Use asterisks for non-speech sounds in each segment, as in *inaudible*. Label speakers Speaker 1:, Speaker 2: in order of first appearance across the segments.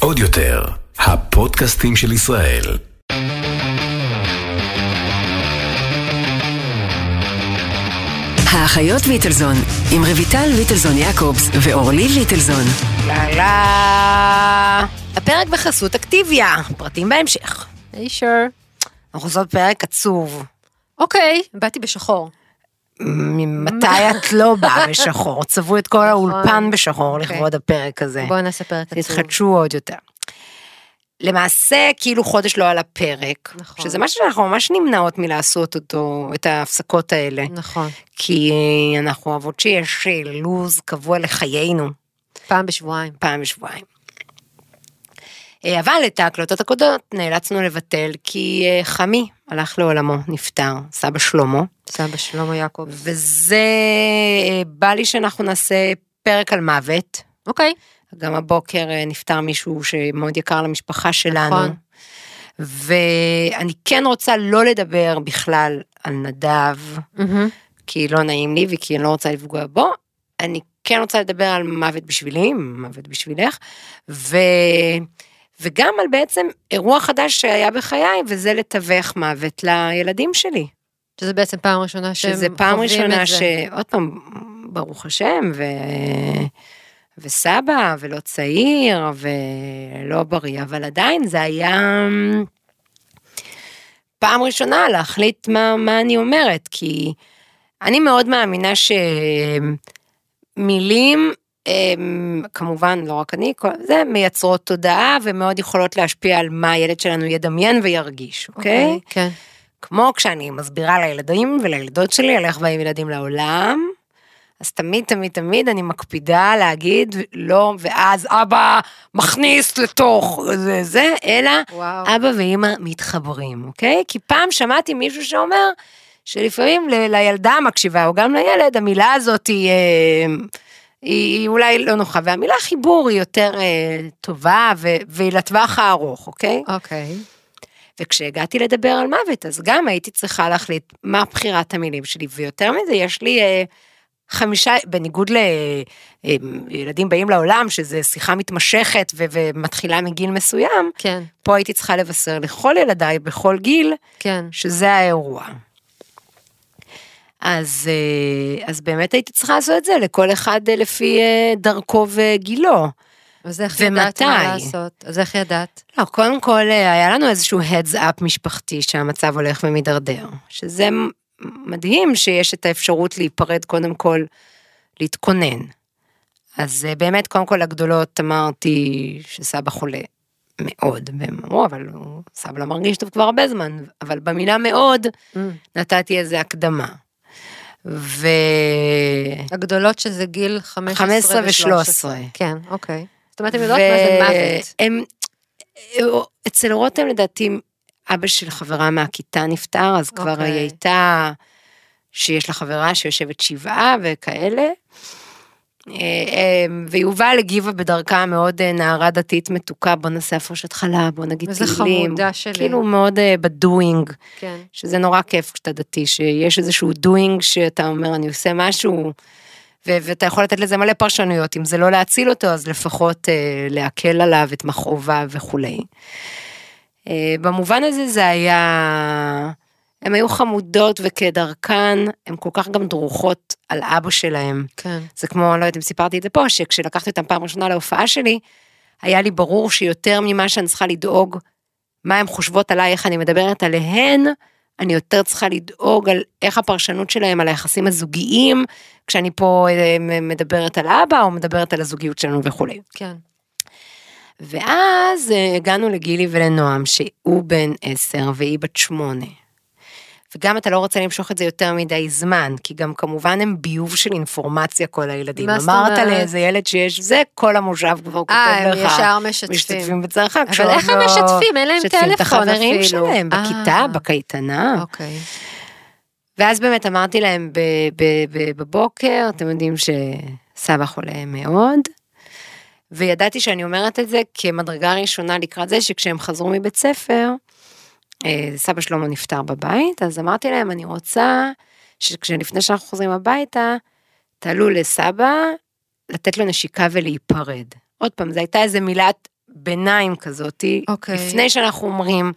Speaker 1: עוד יותר, הפודקאסטים של ישראל.
Speaker 2: האחיות ליטלזון, עם רויטל ליטלזון יעקובס ואורלי ליטלזון.
Speaker 3: יאללה. הפרק בחסות אקטיביה, פרטים בהמשך.
Speaker 4: היי שור.
Speaker 3: אנחנו עושות פרק עצוב.
Speaker 4: אוקיי, באתי בשחור.
Speaker 3: ממתי את לא באה *laughs* בשחור? צבעו את כל האולפן בשחור לכבוד הפרק הזה.
Speaker 4: בואו נעשה פרק עצוב.
Speaker 3: תתחדשו עוד יותר. למעשה, כאילו חודש לא על הפרק,
Speaker 4: נכון.
Speaker 3: שזה משהו שאנחנו ממש נמנעות מלעשות אותו, את ההפסקות האלה.
Speaker 4: נכון.
Speaker 3: כי אנחנו אוהבות שיש אה, לו"ז קבוע לחיינו,
Speaker 4: פעם בשבועיים.
Speaker 3: פעם בשבועיים. אה, אבל את ההקלטות הקודמות נאלצנו לבטל כי אה, חמי הלך לעולמו, נפטר, סבא שלמה,
Speaker 4: סבא שלמה יעקב.
Speaker 3: וזה אה, בא לי שאנחנו נעשה פרק על מוות.
Speaker 4: אוקיי.
Speaker 3: גם הבוקר אה, נפטר מישהו שמאוד יקר למשפחה שלנו.
Speaker 4: נכון.
Speaker 3: ואני כן רוצה לא לדבר בכלל על נדב,
Speaker 4: מהמם.
Speaker 3: כי לא נעים לי וכי אני לא רוצה לפגוע בו. אני כן רוצה לדבר על מוות בשבילי, מוות בשבילך, ו... וגם על בעצם אירוע חדש שהיה בחיי, וזה לתווך מוות לילדים שלי.
Speaker 4: שזה בעצם פעם ראשונה שהם
Speaker 3: שזה פעם
Speaker 4: חווים
Speaker 3: ראשונה
Speaker 4: את זה.
Speaker 3: שעוד פעם, ברוך השם, ו... וסבא, ולא צעיר, ולא בריא, אבל עדיין זה היה פעם ראשונה להחליט מה, מה אני אומרת, כי אני מאוד מאמינה שמילים, כמובן, לא רק אני, כל זה, מייצרות תודעה ומאוד יכולות להשפיע על מה הילד שלנו ידמיין וירגיש, אוקיי?
Speaker 4: אוקיי, כן.
Speaker 3: כמו כשאני מסבירה לילדים ולילדות שלי על איך באים ילדים לעולם, אז תמיד תמיד תמיד אני מקפידה להגיד לא, ואז אבא מכניס לתוך זה, זה אלא
Speaker 4: וואו.
Speaker 3: אבא ואימא מתחברים, אוקיי? כי פעם שמעתי מישהו שאומר שלפעמים ל- לילדה המקשיבה, או גם לילד, המילה הזאת היא, אה, היא, היא אולי לא נוחה, והמילה חיבור היא יותר אה, טובה ו- והיא לטווח הארוך, אוקיי?
Speaker 4: אוקיי.
Speaker 3: וכשהגעתי לדבר על מוות, אז גם הייתי צריכה להחליט מה בחירת המילים שלי, ויותר מזה, יש לי אה, חמישה, בניגוד לילדים באים לעולם, שזה שיחה מתמשכת ו- ומתחילה מגיל מסוים,
Speaker 4: כן,
Speaker 3: פה הייתי צריכה לבשר לכל ילדיי בכל גיל,
Speaker 4: כן.
Speaker 3: שזה האירוע. אז, אה, אז באמת הייתי צריכה לעשות את זה לכל אחד אה, לפי אה, דרכו וגילו.
Speaker 4: אז איך
Speaker 3: ומתי?
Speaker 4: ידעת מה לעשות? אז איך ידעת?
Speaker 3: לא, קודם כל היה לנו איזשהו heads up משפחתי שהמצב הולך ומידרדר, שזה מדהים שיש את האפשרות להיפרד קודם כל, להתכונן. אז באמת, קודם כל הגדולות אמרתי שסבא חולה מאוד, והם אמרו, אבל הוא, סבא לא מרגיש טוב כבר הרבה זמן, אבל במילה מאוד
Speaker 4: Mm.
Speaker 3: נתתי איזה הקדמה. ו...
Speaker 4: הגדולות שזה גיל 15
Speaker 3: 15
Speaker 4: ו-13.
Speaker 3: ו-13.
Speaker 4: כן, אוקיי. זאת אומרת, הן יודעות מה זה מוות.
Speaker 3: והם, אצל רותם לדעתי אבא של חברה מהכיתה נפטר, אז כבר
Speaker 4: אוקיי.
Speaker 3: היא הייתה, שיש לה חברה שיושבת שבעה וכאלה. אה, אה, ויובל הגיבה בדרכה מאוד אה, נערה דתית מתוקה, בוא נעשה הפרשת חלה, בוא נגיד
Speaker 4: איזה
Speaker 3: תהילים.
Speaker 4: חמודה שלי.
Speaker 3: כאילו מאוד אה, בדואינג,
Speaker 4: כן.
Speaker 3: שזה נורא כיף כשאתה דתי, שיש איזשהו דואינג שאתה אומר אני עושה משהו, ו- ואתה יכול לתת לזה מלא פרשנויות, אם זה לא להציל אותו אז לפחות אה, להקל עליו את מכאוביו וכולי. אה, במובן הזה זה היה, הם היו חמודות וכדרכן, הן כל כך גם דרוכות על אבא שלהם.
Speaker 4: כן.
Speaker 3: זה כמו, לא יודעת אם סיפרתי את זה פה, שכשלקחתי אותם פעם ראשונה להופעה שלי, היה לי ברור שיותר ממה שאני צריכה לדאוג, מה הן חושבות עליי, איך אני מדברת עליהן, אני יותר צריכה לדאוג על איך הפרשנות שלהם על היחסים הזוגיים, כשאני פה אה, מדברת על אבא או מדברת על הזוגיות שלנו וכולי.
Speaker 4: כן.
Speaker 3: ואז אה, הגענו לגילי ולנועם, שהוא בן עשר והיא בת שמונה. וגם אתה לא רוצה למשוך את זה יותר מדי זמן, כי גם כמובן הם ביוב של אינפורמציה כל הילדים.
Speaker 4: מה זאת
Speaker 3: אמרת
Speaker 4: אומרת?
Speaker 3: לאיזה ילד שיש זה, כל המושב כבר כותב
Speaker 4: אה, הם
Speaker 3: לך.
Speaker 4: ישר משתפים.
Speaker 3: משתתפים בצערך.
Speaker 4: אבל איך הם משתפים? אין להם
Speaker 3: משתפים את
Speaker 4: טלפון
Speaker 3: החברים
Speaker 4: אפילו.
Speaker 3: שלהם,
Speaker 4: אה.
Speaker 3: בכיתה, בקייטנה.
Speaker 4: אוקיי.
Speaker 3: ואז באמת אמרתי להם בבוקר, אתם יודעים שסבא חולה מאוד, וידעתי שאני אומרת את זה כמדרגה ראשונה לקראת זה שכשהם חזרו מבית ספר, סבא שלמה נפטר בבית, אז אמרתי להם, אני רוצה שכשלפני שאנחנו חוזרים הביתה, תעלו לסבא, לתת לו נשיקה ולהיפרד. עוד פעם, זו הייתה איזה מילת ביניים כזאתי,
Speaker 4: אוקיי.
Speaker 3: לפני שאנחנו אומרים,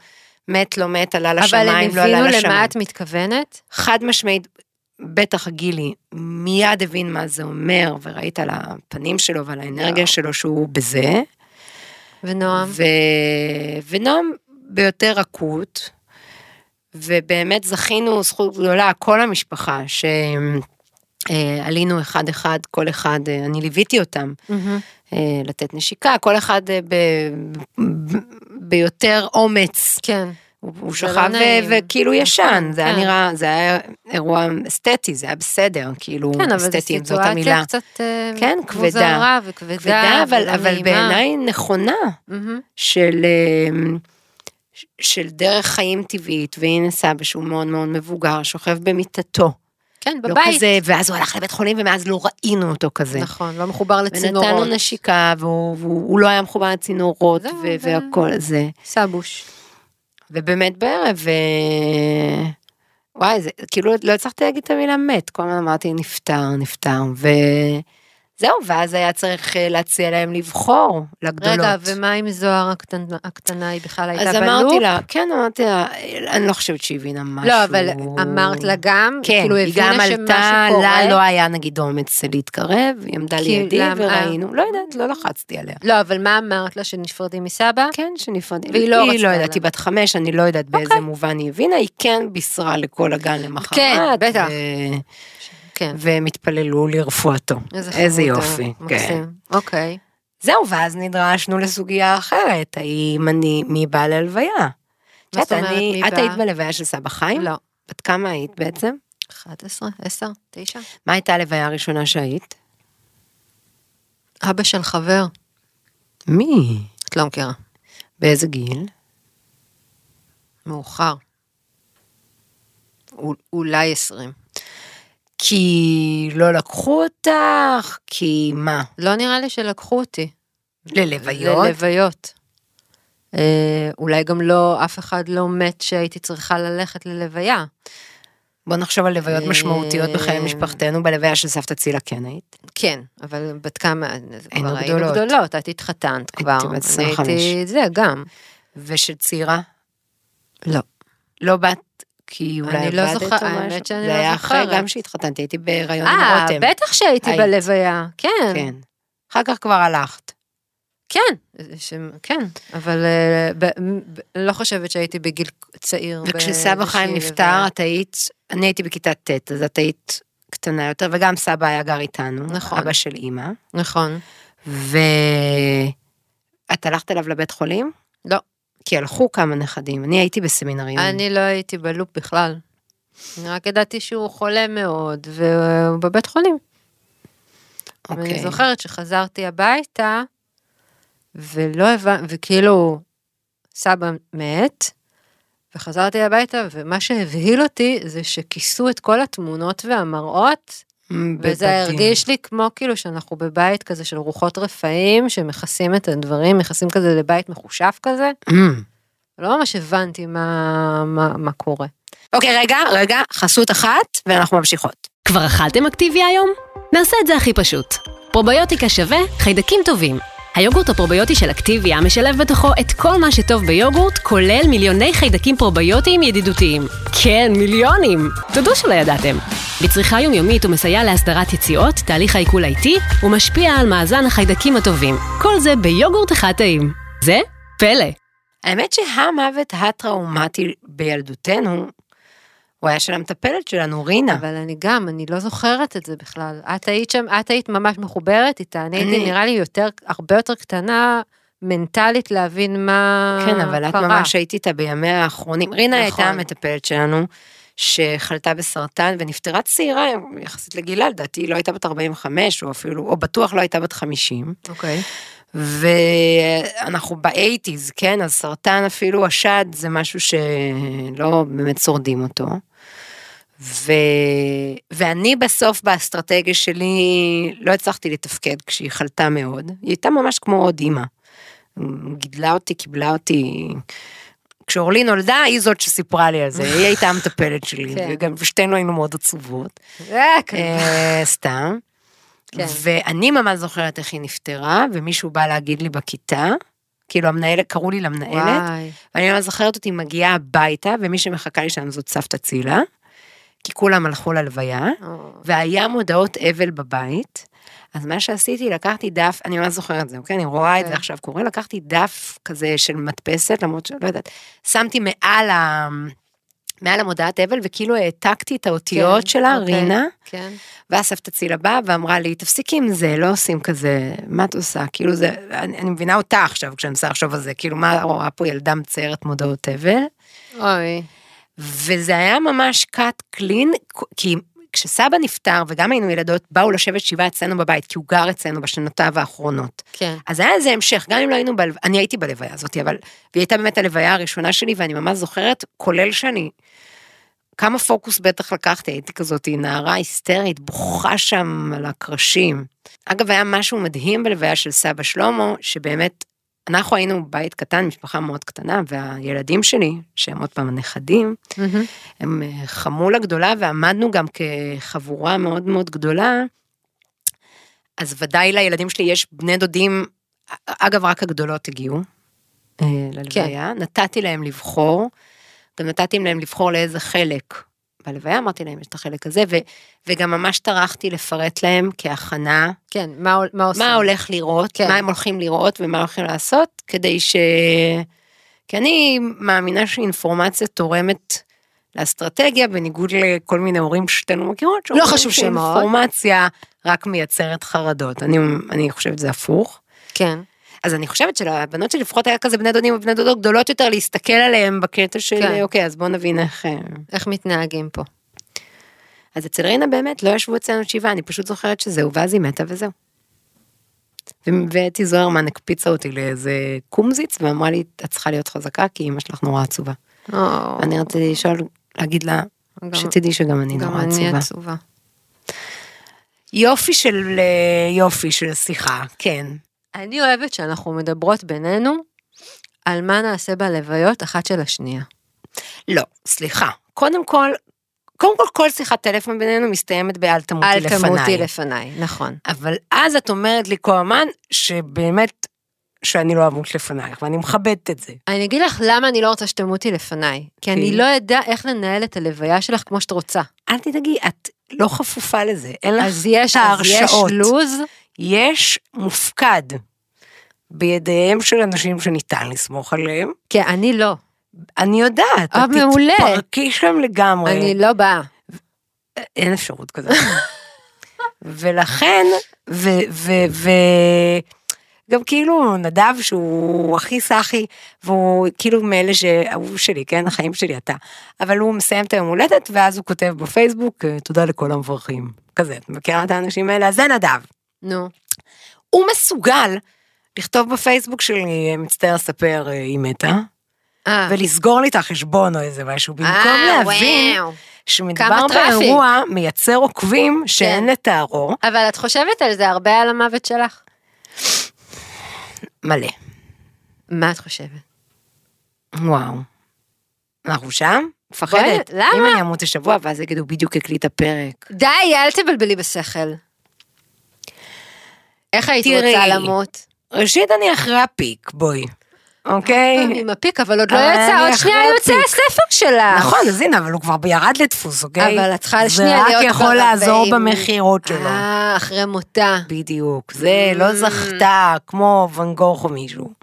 Speaker 3: מת לא מת, עלה
Speaker 4: אבל
Speaker 3: לשמיים,
Speaker 4: הם
Speaker 3: לא עלה
Speaker 4: הבינו
Speaker 3: לשמיים.
Speaker 4: למה את מתכוונת?
Speaker 3: חד משמעית, בטח גילי מיד הבין מה זה אומר, וראית על הפנים שלו ועל האנרגיה
Speaker 4: יואו.
Speaker 3: שלו שהוא בזה.
Speaker 4: ונועם?
Speaker 3: ו... ונועם ביותר רכות, ובאמת זכינו זכות גדולה, כל המשפחה, שעלינו אחד אחד, כל אחד, אה, אני ליוויתי אותם,
Speaker 4: מהמם.
Speaker 3: אה, לתת נשיקה, כל אחד אה, ב... ב... ביותר אומץ.
Speaker 4: כן.
Speaker 3: הוא, הוא
Speaker 4: זה לא
Speaker 3: שכב ו-. וכאילו
Speaker 4: נכון,
Speaker 3: ישן, זה היה
Speaker 4: כן.
Speaker 3: נראה, זה היה אירוע אסתטי, זה היה בסדר, כאילו,
Speaker 4: כן, אבל זו
Speaker 3: אסתטי, אם זאת המילה.
Speaker 4: סיטואציה קצת אה,
Speaker 3: כן, כבדה.
Speaker 4: וכבדה,
Speaker 3: כבדה, אבל, אבל. בעיניי נכונה,
Speaker 4: מהמם.
Speaker 3: של, אה, של דרך חיים טבעית, והנה סבא שהוא מאוד מאוד מבוגר, שוכב במיטתו.
Speaker 4: כן,
Speaker 3: לא
Speaker 4: בבית.
Speaker 3: כזה, ואז הוא הלך לבית חולים ומאז לא ראינו אותו כזה.
Speaker 4: נכון, לא מחובר לצינורות.
Speaker 3: ונתנו נשיקה, והוא, והוא הוא לא היה מחובר לצינורות,
Speaker 4: זהו,
Speaker 3: ו-
Speaker 4: זה-
Speaker 3: והכל זה.
Speaker 4: סבוש.
Speaker 3: ובאמת בערב, אה, וואי, זה כאילו לא הצלחתי להגיד את המילה מת, כל הזמן אמרתי נפטר, נפטר, וזהו, ואז היה צריך אה, להציע להם לבחור לגדולות.
Speaker 4: רגע, ומה עם זוהר הקטנה, הקטנה, היא בכלל הייתה
Speaker 3: אז
Speaker 4: בלופ?
Speaker 3: אמרתי לה, כן, אמרתי לה, אני לא חושבת שהיא הבינה משהו.
Speaker 4: לא, אבל אמרת לה גם,
Speaker 3: כן,
Speaker 4: כאילו
Speaker 3: היא גם עלתה. לה לא היה נגיד אומץ להתקרב, היא עמדה
Speaker 4: כי
Speaker 3: לידי? וראינו, לא יודעת, לא לחצתי עליה.
Speaker 4: לא, אבל מה אמרת לה שנפרדים מסבא?
Speaker 3: כן, שנפרדים.
Speaker 4: והיא לא
Speaker 3: היא
Speaker 4: רצתה
Speaker 3: לא יודעת. היא בת חמש, אני לא יודעת באיזה מובן היא הבינה, היא כן בישרה לכל הגן למחרת.
Speaker 4: כן, בטח. כן.
Speaker 3: והם התפללו לרפואתו.
Speaker 4: איזה
Speaker 3: איזה יופי. כן.
Speaker 4: מקסים. אוקיי.
Speaker 3: זהו, ואז נדרשנו לסוגיה אחרת, האם אני, מי בא להלוויה?
Speaker 4: מה
Speaker 3: את
Speaker 4: זאת אומרת,
Speaker 3: אני-
Speaker 4: מי
Speaker 3: את
Speaker 4: בא?
Speaker 3: היית בלוויה של סבא חיים?
Speaker 4: לא.
Speaker 3: בת כמה היית בעצם?
Speaker 4: 11, 10, 9.
Speaker 3: מה הייתה הלוויה הראשונה שהיית?
Speaker 4: אבא של חבר.
Speaker 3: מי?
Speaker 4: את לא מכירה.
Speaker 3: באיזה גיל?
Speaker 4: מאוחר. אול- אולי 20.
Speaker 3: כי לא לקחו אותך? כי מה?
Speaker 4: לא נראה לי שלקחו אותי.
Speaker 3: ללוויות?
Speaker 4: ללוויות. אה, אולי גם לא, אף אחד לא מת שהייתי צריכה ללכת ללוויה.
Speaker 3: בוא נחשוב על לוויות
Speaker 4: אה,
Speaker 3: משמעותיות בחיי משפחתנו, בלוויה של סבתא צילה כן היית.
Speaker 4: כן, אבל בת כמה, זה
Speaker 3: היינו
Speaker 4: כבר היינו
Speaker 3: גדולות.
Speaker 4: גדולות, את התחתנת כבר.
Speaker 3: בת
Speaker 4: אני
Speaker 3: 25.
Speaker 4: הייתי זה גם.
Speaker 3: ושל צעירה?
Speaker 4: לא.
Speaker 3: לא בת, כי אולי
Speaker 4: אני לא
Speaker 3: עבדת
Speaker 4: זוכר-
Speaker 3: או
Speaker 4: האמת? שאני
Speaker 3: זה
Speaker 4: לא
Speaker 3: היה אחרי,
Speaker 4: זוכרת.
Speaker 3: גם שהתחתנתי, הייתי בהיריון עם
Speaker 4: אה,
Speaker 3: רותם.
Speaker 4: בטח שהייתי
Speaker 3: היית.
Speaker 4: בלוויה, כן.
Speaker 3: כן. אחר כך כבר הלכת.
Speaker 4: כן, ש... כן, אבל אה, ב... ב... לא חושבת שהייתי בגיל צעיר.
Speaker 3: וכשסבא חיים נפטר. את היית, אני הייתי בכיתה ט', אז את היית קטנה יותר, וגם סבא היה גר איתנו.
Speaker 4: נכון.
Speaker 3: אבא של אימא.
Speaker 4: נכון.
Speaker 3: ואת הלכת אליו לבית חולים?
Speaker 4: לא.
Speaker 3: כי הלכו כמה נכדים, אני הייתי בסמינריון.
Speaker 4: אני לא הייתי בלופ בכלל. אני רק ידעתי שהוא חולה מאוד, והוא בבית חולים.
Speaker 3: אוקיי.
Speaker 4: ואני זוכרת שחזרתי הביתה, ולא הבנתי, וכאילו, סבא מת, וחזרתי הביתה, ומה שהבהיל אותי זה שכיסו את כל התמונות והמראות, וזה
Speaker 3: בבתים.
Speaker 4: הרגיש לי כמו כאילו שאנחנו בבית כזה של רוחות רפאים, שמכסים את הדברים, מכסים כזה לבית מחושף כזה.
Speaker 3: אמ.
Speaker 4: לא ממש הבנתי מה, מה, מה קורה.
Speaker 3: אוקיי, רגע, רגע, חסות אחת, ואנחנו ממשיכות.
Speaker 2: כבר אכלתם אקטיביה היום? נעשה את זה הכי פשוט. פרוביוטיקה שווה חיידקים טובים. היוגורט הפרוביוטי של אקטיביה משלב בתוכו את כל מה שטוב ביוגורט, כולל מיליוני חיידקים פרוביוטיים ידידותיים. כן, מיליונים! תודו שלא ידעתם. בצריכה יומיומית הוא מסייע להסדרת יציאות, תהליך העיכול האיטי, ומשפיע על מאזן החיידקים הטובים. כל זה ביוגורט אחד טעים. זה פלא.
Speaker 3: האמת שהמוות הטראומטי בילדותנו, הוא היה של המטפלת שלנו, רינה.
Speaker 4: אבל אני גם, אני לא זוכרת את זה בכלל. את היית שם, את היית ממש מחוברת איתה, אני הייתי נראה לי יותר, הרבה יותר קטנה מנטלית להבין מה
Speaker 3: כן, אבל את
Speaker 4: קרה.
Speaker 3: ממש היית איתה בימיה האחרונים. רינה
Speaker 4: נכון.
Speaker 3: הייתה המטפלת שלנו, שחלתה בסרטן ונפטרה צעירה יחסית לגילה, לדעתי היא לא הייתה בת 45, או אפילו, או בטוח לא הייתה בת 50.
Speaker 4: אוקיי.
Speaker 3: ואנחנו באייטיז, כן, אז סרטן אפילו השד זה משהו שלא באמת שורדים אותו. ו... ואני בסוף באסטרטגיה שלי לא הצלחתי לתפקד כשהיא חלתה מאוד, היא הייתה ממש כמו עוד אימא. גידלה אותי, קיבלה אותי. כשאורלי נולדה, היא זאת שסיפרה לי על זה, היא הייתה המטפלת שלי, *laughs*
Speaker 4: כן.
Speaker 3: וגם שתינו היינו מאוד עצובות.
Speaker 4: אה, כן.
Speaker 3: אה, סתם.
Speaker 4: כן.
Speaker 3: ואני ממש זוכרת איך היא נפטרה, ומישהו בא להגיד לי בכיתה, כאילו המנהלת, קראו לי למנהלת,
Speaker 4: וואי.
Speaker 3: ואני ממש זוכרת אותי מגיעה הביתה, ומי שמחכה לי שם זאת סבתא צילה, כי כולם הלכו ללוויה,
Speaker 4: או,
Speaker 3: והיה מודעות אבל בבית. אז מה שעשיתי, לקחתי דף, אני ממש זוכרת את זה, אוקיי? אני רואה את זה
Speaker 4: כן.
Speaker 3: עכשיו קורה, לקחתי דף כזה של מדפסת, למרות שלא יודעת, שמתי מעל ה... מעל המודעת אבל, וכאילו העתקתי את האותיות
Speaker 4: כן,
Speaker 3: שלה,
Speaker 4: אוקיי.
Speaker 3: רינה,
Speaker 4: כן.
Speaker 3: ואז סבתא צילה באה ואמרה לי, תפסיקי עם זה, לא עושים כזה, מה את עושה? כאילו זה, אני, אני מבינה אותה עכשיו כשאני מנסה לחשוב על זה, כאילו מה רואה פה ילדה מציירת מודעות אבל,
Speaker 4: אוי.
Speaker 3: וזה היה ממש cut clean, כי כשסבא נפטר וגם היינו ילדות, באו לשבת שבעה אצלנו בבית, כי הוא גר אצלנו בשנותיו האחרונות.
Speaker 4: כן.
Speaker 3: אז היה איזה המשך, גם אם לא היינו, בלו... אני הייתי בלוויה הזאת, אבל, והיא הייתה באמת הלוויה הראשונה שלי, ואני ממש זוכרת, כולל שאני, כמה פוקוס בטח לקחתי, הייתי כזאת נערה היסטרית, בוכה שם על הקרשים. אגב, היה משהו מדהים בלוויה של סבא שלמה, שבאמת, אנחנו היינו בית קטן, משפחה מאוד קטנה, והילדים שלי, שהם עוד פעם הנכדים,
Speaker 4: מהמם.
Speaker 3: הם אה, חמולה גדולה ועמדנו גם כחבורה מאוד מאוד גדולה. אז ודאי לילדים שלי יש בני דודים, אגב רק הגדולות הגיעו אה, ללוויה, נתתי להם לבחור, גם נתתי להם לבחור לאיזה חלק. בלוויה אמרתי להם יש את החלק הזה, ו, וגם ממש טרחתי לפרט להם כהכנה,
Speaker 4: כן, מה מה עושים?
Speaker 3: מה הולך לראות,
Speaker 4: כן.
Speaker 3: מה הם הולכים לראות ומה הולכים לעשות, כדי ש... כי אני מאמינה שאינפורמציה תורמת לאסטרטגיה, בניגוד לכל מיני הורים ששתינו מכירות,
Speaker 4: לא חשוב שמות.
Speaker 3: שאינפורמציה רק מייצרת חרדות. אני, אני חושבת שזה הפוך.
Speaker 4: כן.
Speaker 3: אז אני חושבת שלבנות שלי לפחות היה כזה בני דודים ובני דודות גדולות יותר להסתכל עליהם בקטע של
Speaker 4: כן.
Speaker 3: אוקיי אז בוא נבין איך. אה,
Speaker 4: איך מתנהגים פה?
Speaker 3: אז אצל רינה באמת לא ישבו אצלנו שבעה, אני פשוט זוכרת שזהו, ואז היא מתה וזהו. ואתי זוהרמן הקפיצה אותי לאיזה קומזיץ ואמרה לי, את צריכה להיות חזקה כי אמא שלך נורא עצובה.
Speaker 4: או,
Speaker 3: אני רציתי לשאול, להגיד לה,
Speaker 4: גם-
Speaker 3: שתדעי שגם אני
Speaker 4: גם
Speaker 3: נורא
Speaker 4: אני
Speaker 3: עצובה.
Speaker 4: עצובה.
Speaker 3: יופי של אה, יופי של שיחה, כן.
Speaker 4: אני אוהבת שאנחנו מדברות בינינו על מה נעשה בלוויות אחת של השנייה.
Speaker 3: לא, סליחה. קודם כל, קודם כל כל שיחת טלפון בינינו מסתיימת באל תמותי
Speaker 4: אל
Speaker 3: לפניי.
Speaker 4: תמותי לפניי, נכון.
Speaker 3: אבל אז את אומרת לי כל הזמן שבאמת, שאני לא אמות לפנייך, ואני מכבדת את זה.
Speaker 4: אני אגיד לך למה אני לא רוצה שתמותי לפניי. כי אני? לא אדע איך לנהל את הלוויה שלך כמו שאת רוצה.
Speaker 3: אל תדאגי, את לא חפופה לזה, אין לך את
Speaker 4: אז יש
Speaker 3: ההרשאות.
Speaker 4: לוז.
Speaker 3: יש מופקד בידיהם של אנשים שניתן לסמוך עליהם.
Speaker 4: כי אני לא.
Speaker 3: אני יודעת,
Speaker 4: אה, מעולה.
Speaker 3: תתפרקי שם לגמרי.
Speaker 4: אני לא באה.
Speaker 3: אין אפשרות כזאת. *laughs* ולכן, ו, ו, ו, גם כאילו נדב שהוא הכי סאחי, והוא כאילו מאלה שאהוב שלי, כן, החיים שלי אתה. אבל הוא מסיים את היום הולדת, ואז הוא כותב בפייסבוק, "אה, תודה לכל המברכים. כזה, את מכירה את האנשים האלה? אז זה נדב.
Speaker 4: נו.
Speaker 3: הוא מסוגל לכתוב בפייסבוק שלי, מצטער לספר, אה, היא מתה,
Speaker 4: אה,
Speaker 3: ולסגור לי את החשבון או איזה משהו, במקום
Speaker 4: אה,
Speaker 3: להבין. שמדובר
Speaker 4: traffic.
Speaker 3: באירוע מייצר עוקבים שאין
Speaker 4: כן.
Speaker 3: לתארו,
Speaker 4: אבל את חושבת על זה הרבה על המוות שלך?
Speaker 3: מלא.
Speaker 4: מה את חושבת?
Speaker 3: וואו. אנחנו שם? מפחדת.
Speaker 4: למה?
Speaker 3: אם אני אמות השבוע, ואז יגידו בדיוק הקליטה פרק.
Speaker 4: די, אל תבלבלי בשכל. איך היית
Speaker 3: תראי.
Speaker 4: רוצה למות?
Speaker 3: ראשית, אני אחרי הפיק, בואי. אוקיי?
Speaker 4: עם הפיק, אבל עוד לא יצא, עוד שנייה יוצא. הספר שלך.
Speaker 3: נכון, אז הנה, אבל הוא כבר ירד לדפוס, אוקיי?
Speaker 4: אבל את צריכה שנייה להיות
Speaker 3: זה רק יכול לעזור. במכירות שלו.
Speaker 4: אה, אחרי מותה.
Speaker 3: בדיוק. זה לא זכתה כמו ואן גוך או מישהו.